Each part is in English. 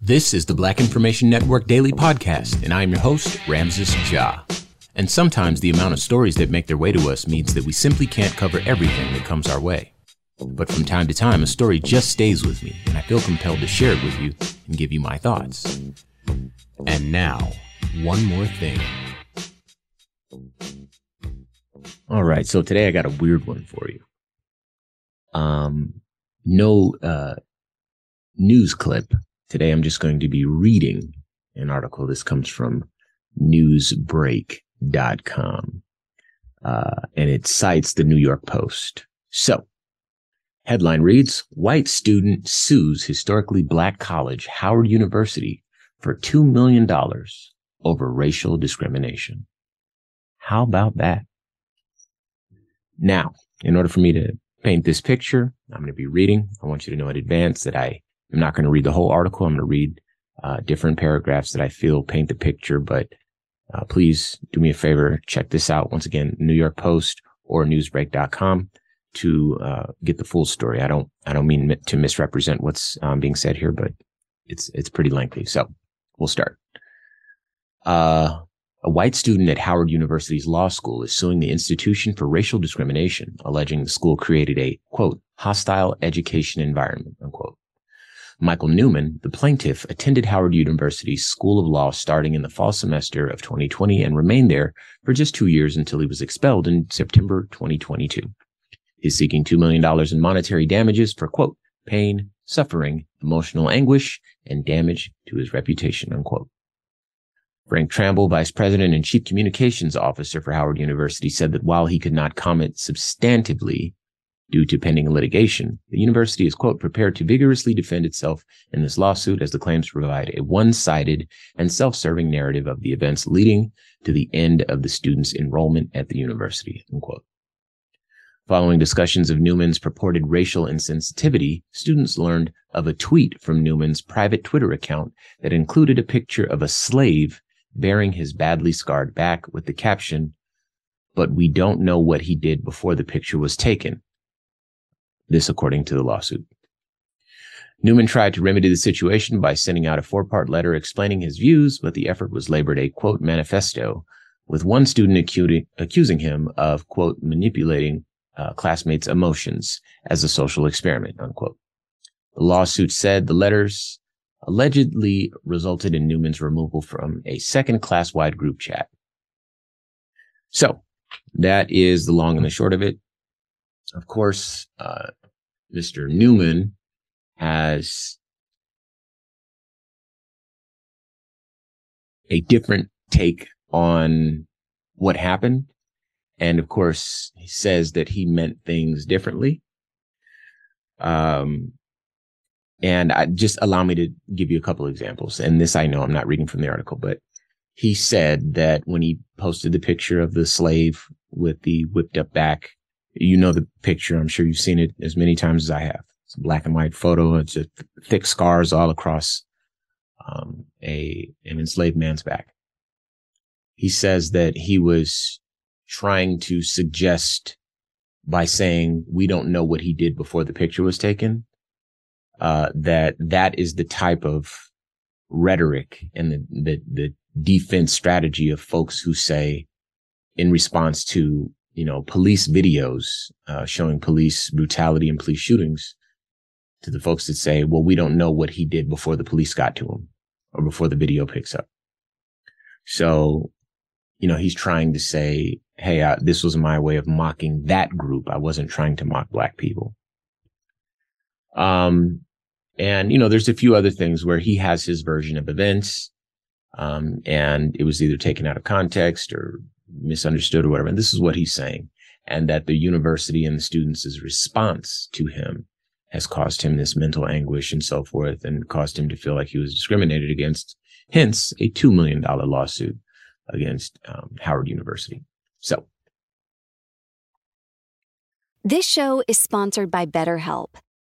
This is the Black Information Network Daily Podcast, and I am your host, Ramses Ja. And sometimes the amount of stories that make their way to us means that we simply can't cover everything that comes our way. But from time to time, a story just stays with me, and I feel compelled to share it with you and give you my thoughts. And now, one more thing. All right, so today I got a weird one for you. Um, no uh, news clip. Today I'm just going to be reading an article. This comes from newsbreak.com. Uh, and it cites the New York Post. So, headline reads White student sues historically black college, Howard University, for $2 million over racial discrimination. How about that? Now, in order for me to paint this picture, I'm going to be reading. I want you to know in advance that I am not going to read the whole article. I'm going to read uh, different paragraphs that I feel paint the picture, but uh, please do me a favor. Check this out. Once again, New York Post or newsbreak.com to uh, get the full story. I don't, I don't mean to misrepresent what's um, being said here, but it's, it's pretty lengthy. So we'll start. Uh, a white student at Howard University's law school is suing the institution for racial discrimination, alleging the school created a, quote, hostile education environment, unquote. Michael Newman, the plaintiff, attended Howard University's School of Law starting in the fall semester of 2020 and remained there for just two years until he was expelled in September 2022. He's seeking $2 million in monetary damages for, quote, pain, suffering, emotional anguish, and damage to his reputation, unquote. Frank Tramble, Vice President and Chief Communications Officer for Howard University, said that while he could not comment substantively due to pending litigation, the university is, quote, prepared to vigorously defend itself in this lawsuit as the claims provide a one-sided and self-serving narrative of the events leading to the end of the students' enrollment at the university, unquote. Following discussions of Newman's purported racial insensitivity, students learned of a tweet from Newman's private Twitter account that included a picture of a slave bearing his badly scarred back with the caption, but we don't know what he did before the picture was taken. This according to the lawsuit. Newman tried to remedy the situation by sending out a four part letter explaining his views, but the effort was labored a quote manifesto with one student accusing, accusing him of quote manipulating uh, classmates' emotions as a social experiment unquote. The lawsuit said the letters allegedly resulted in Newman's removal from a second class wide group chat. So that is the long and the short of it. Of course, uh, Mr. Newman has a different take on what happened. And of course, he says that he meant things differently. Um, and I just allow me to give you a couple of examples. And this I know I'm not reading from the article, but he said that when he posted the picture of the slave with the whipped up back, you know the picture. I'm sure you've seen it as many times as I have. It's a black and white photo. It's a thick scars all across um, a an enslaved man's back. He says that he was trying to suggest by saying we don't know what he did before the picture was taken uh, that that is the type of rhetoric and the, the, the defense strategy of folks who say in response to, you know, police videos, uh, showing police brutality and police shootings to the folks that say, well, we don't know what he did before the police got to him or before the video picks up. So, you know, he's trying to say, Hey, uh, this was my way of mocking that group. I wasn't trying to mock black people. Um, and, you know, there's a few other things where he has his version of events. Um, and it was either taken out of context or misunderstood or whatever. And this is what he's saying. And that the university and the students' response to him has caused him this mental anguish and so forth and caused him to feel like he was discriminated against. Hence a $2 million lawsuit against um, Howard University. So. This show is sponsored by BetterHelp.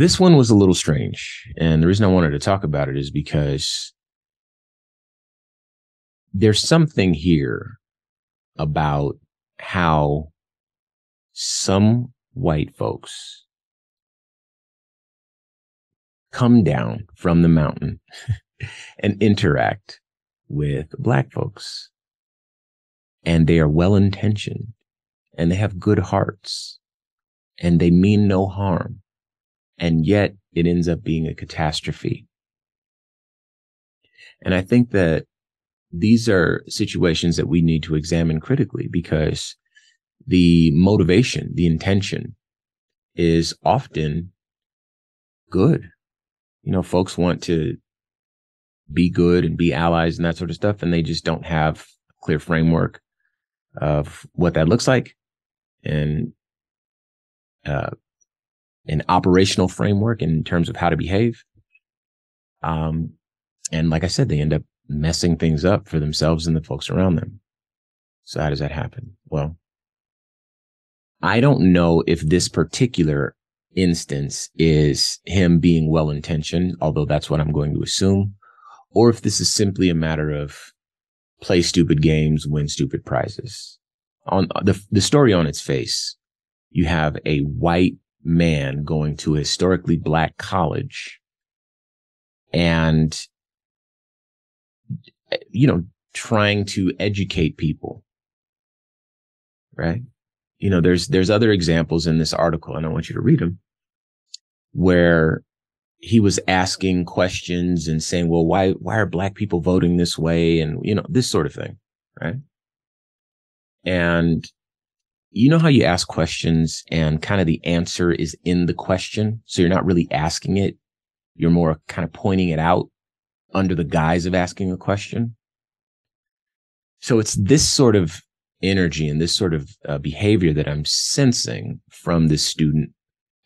This one was a little strange. And the reason I wanted to talk about it is because there's something here about how some white folks come down from the mountain and interact with black folks. And they are well intentioned and they have good hearts and they mean no harm and yet it ends up being a catastrophe. And I think that these are situations that we need to examine critically because the motivation, the intention is often good. You know, folks want to be good and be allies and that sort of stuff, and they just don't have a clear framework of what that looks like and uh, an operational framework in terms of how to behave. Um, and like I said, they end up messing things up for themselves and the folks around them. So how does that happen? Well, I don't know if this particular instance is him being well intentioned, although that's what I'm going to assume, or if this is simply a matter of play stupid games, win stupid prizes. On the, the story on its face, you have a white man going to a historically black college and, you know, trying to educate people. Right. You know, there's, there's other examples in this article and I want you to read them where he was asking questions and saying, well, why, why are black people voting this way? And, you know, this sort of thing. Right. And you know how you ask questions and kind of the answer is in the question. So you're not really asking it. You're more kind of pointing it out under the guise of asking a question. So it's this sort of energy and this sort of uh, behavior that I'm sensing from this student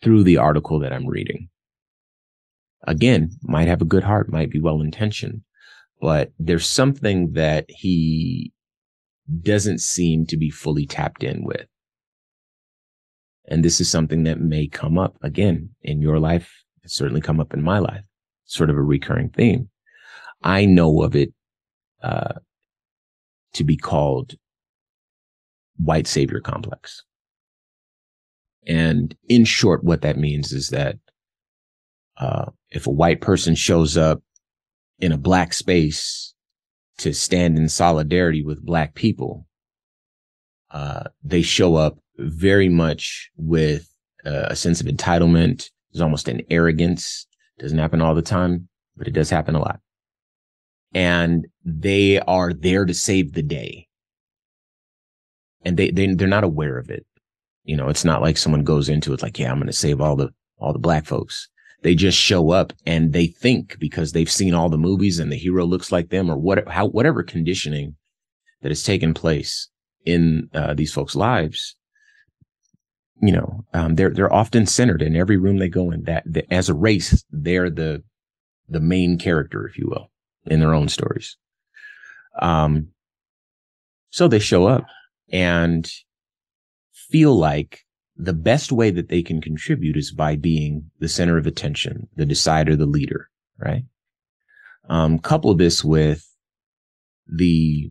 through the article that I'm reading. Again, might have a good heart, might be well intentioned, but there's something that he doesn't seem to be fully tapped in with. And this is something that may come up again in your life. It's certainly come up in my life, sort of a recurring theme. I know of it, uh, to be called white savior complex. And in short, what that means is that, uh, if a white person shows up in a black space to stand in solidarity with black people, uh, they show up very much with uh, a sense of entitlement. There's almost an arrogance. Doesn't happen all the time, but it does happen a lot. And they are there to save the day. And they, they, they're not aware of it. You know, it's not like someone goes into it like, yeah, I'm going to save all the, all the black folks. They just show up and they think because they've seen all the movies and the hero looks like them or what, how, whatever conditioning that has taken place in uh, these folks' lives, you know, um, they're they're often centered in every room they go in. That, that as a race, they're the the main character, if you will, in their own stories. Um, so they show up and feel like the best way that they can contribute is by being the center of attention, the decider, the leader, right? Um, couple this with the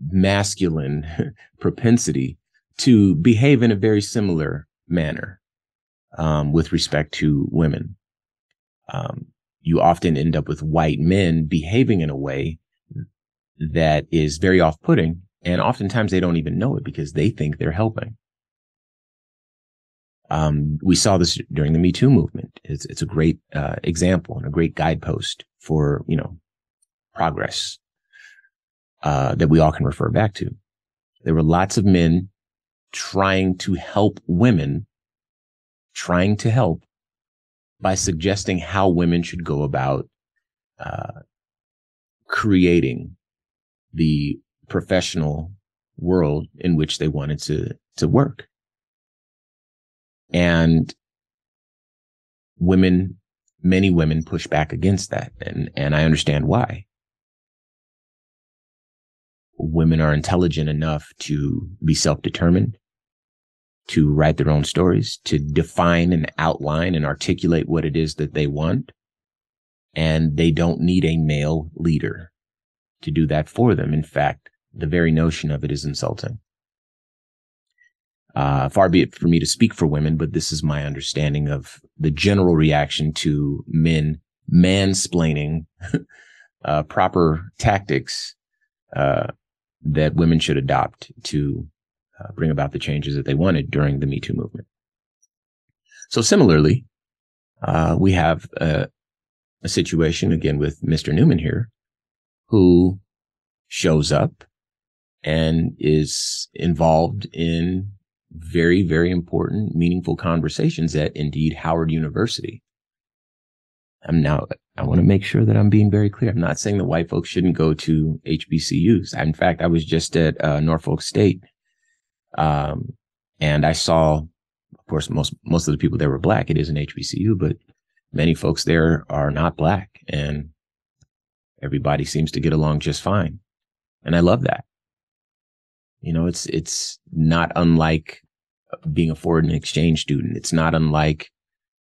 masculine propensity to behave in a very similar manner um, with respect to women. Um, you often end up with white men behaving in a way that is very off-putting, and oftentimes they don't even know it because they think they're helping. Um, we saw this during the Me Too movement. It's, it's a great uh, example and a great guidepost for you know progress uh, that we all can refer back to. There were lots of men trying to help women, trying to help by suggesting how women should go about uh, creating the professional world in which they wanted to to work. And women, many women push back against that. And, and I understand why women are intelligent enough to be self-determined, to write their own stories, to define and outline and articulate what it is that they want. And they don't need a male leader to do that for them. In fact, the very notion of it is insulting. Uh, far be it for me to speak for women, but this is my understanding of the general reaction to men mansplaining uh, proper tactics uh, that women should adopt to uh, bring about the changes that they wanted during the Me Too movement. So similarly, uh, we have a, a situation again with Mr. Newman here, who shows up and is involved in very, very important, meaningful conversations at indeed Howard University. I'm now, I want to make sure that I'm being very clear. I'm not saying that white folks shouldn't go to HBCUs. In fact, I was just at uh, Norfolk State, um, and I saw, of course, most most of the people there were black. It is an HBCU, but many folks there are not black, and everybody seems to get along just fine, and I love that. You know, it's it's not unlike being a foreign exchange student. It's not unlike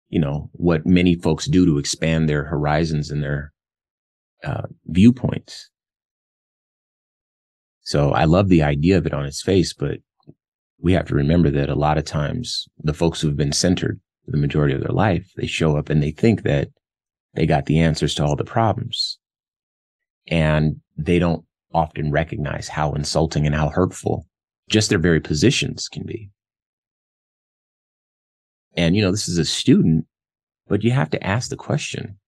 you know, what many folks do to expand their horizons and their uh, viewpoints. So I love the idea of it on its face, but we have to remember that a lot of times the folks who've been centered for the majority of their life, they show up and they think that they got the answers to all the problems. And they don't often recognize how insulting and how hurtful just their very positions can be. And, you know, this is a student, but you have to ask the question,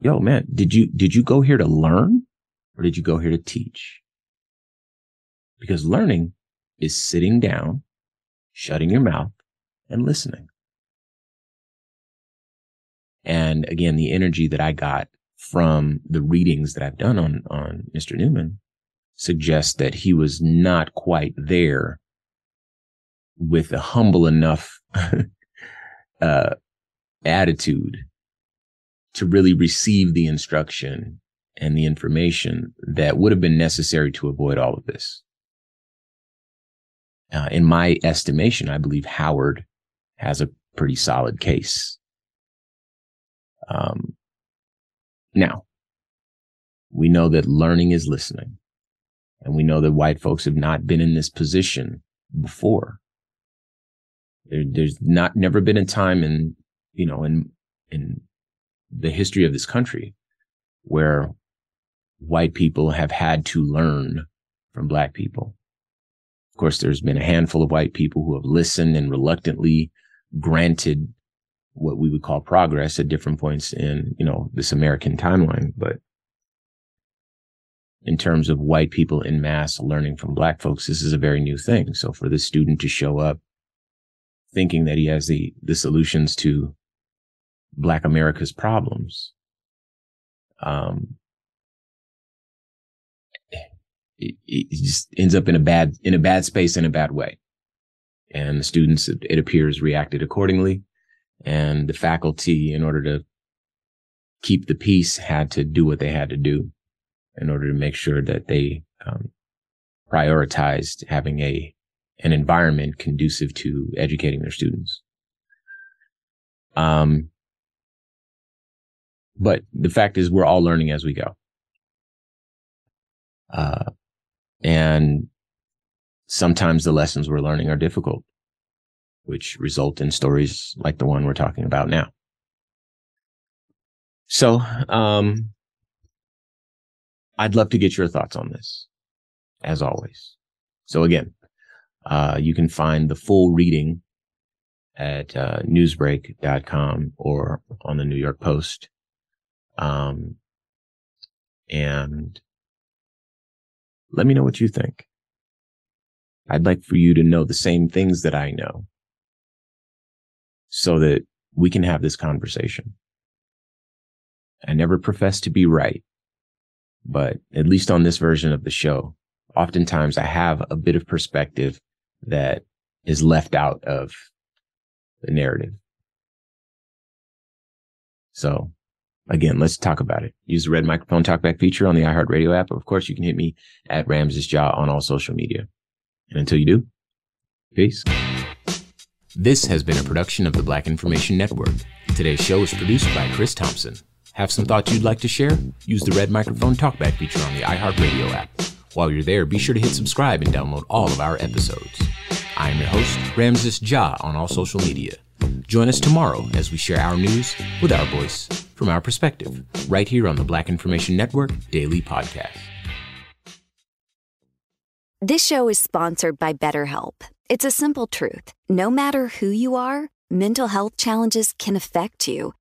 yo, man, did you, did you go here to learn or did you go here to teach? Because learning is sitting down, shutting your mouth and listening. And again, the energy that I got from the readings that I've done on, on Mr. Newman suggests that he was not quite there with a humble enough uh, attitude to really receive the instruction and the information that would have been necessary to avoid all of this. Uh, in my estimation, I believe Howard has a pretty solid case. Um, now, we know that learning is listening, and we know that white folks have not been in this position before. There, there's not never been a time in you know in in the history of this country where white people have had to learn from black people. Of course, there's been a handful of white people who have listened and reluctantly granted what we would call progress at different points in, you know, this American timeline. But in terms of white people in mass learning from black folks, this is a very new thing. So for this student to show up thinking that he has the, the solutions to Black America's problems. Um, it, it, just ends up in a bad, in a bad space in a bad way. And the students, it, appears, reacted accordingly. And the faculty, in order to keep the peace, had to do what they had to do in order to make sure that they um, prioritized having a an environment conducive to educating their students. Um, but the fact is we're all learning as we go. Uh, and sometimes the lessons we're learning are difficult, which result in stories like the one we're talking about now. So, um, I'd love to get your thoughts on this, as always. So again, uh, you can find the full reading at uh, newsbreak.com or on the New York Post. Um, and let me know what you think. I'd like for you to know the same things that I know so that we can have this conversation. I never profess to be right, but at least on this version of the show, oftentimes I have a bit of perspective that is left out of the narrative. So again, let's talk about it. Use the red microphone talkback feature on the iHeartRadio app. Of course, you can hit me at Ramses Ja on all social media. And until you do, peace. This has been a production of the Black Information Network. Today's show is produced by Chris Thompson. Have some thoughts you'd like to share? Use the red microphone talkback feature on the iHeartRadio app. While you're there, be sure to hit subscribe and download all of our episodes. I am your host, Ramses Ja, on all social media. Join us tomorrow as we share our news with our voice from our perspective, right here on the Black Information Network Daily Podcast. This show is sponsored by BetterHelp. It's a simple truth. No matter who you are, mental health challenges can affect you,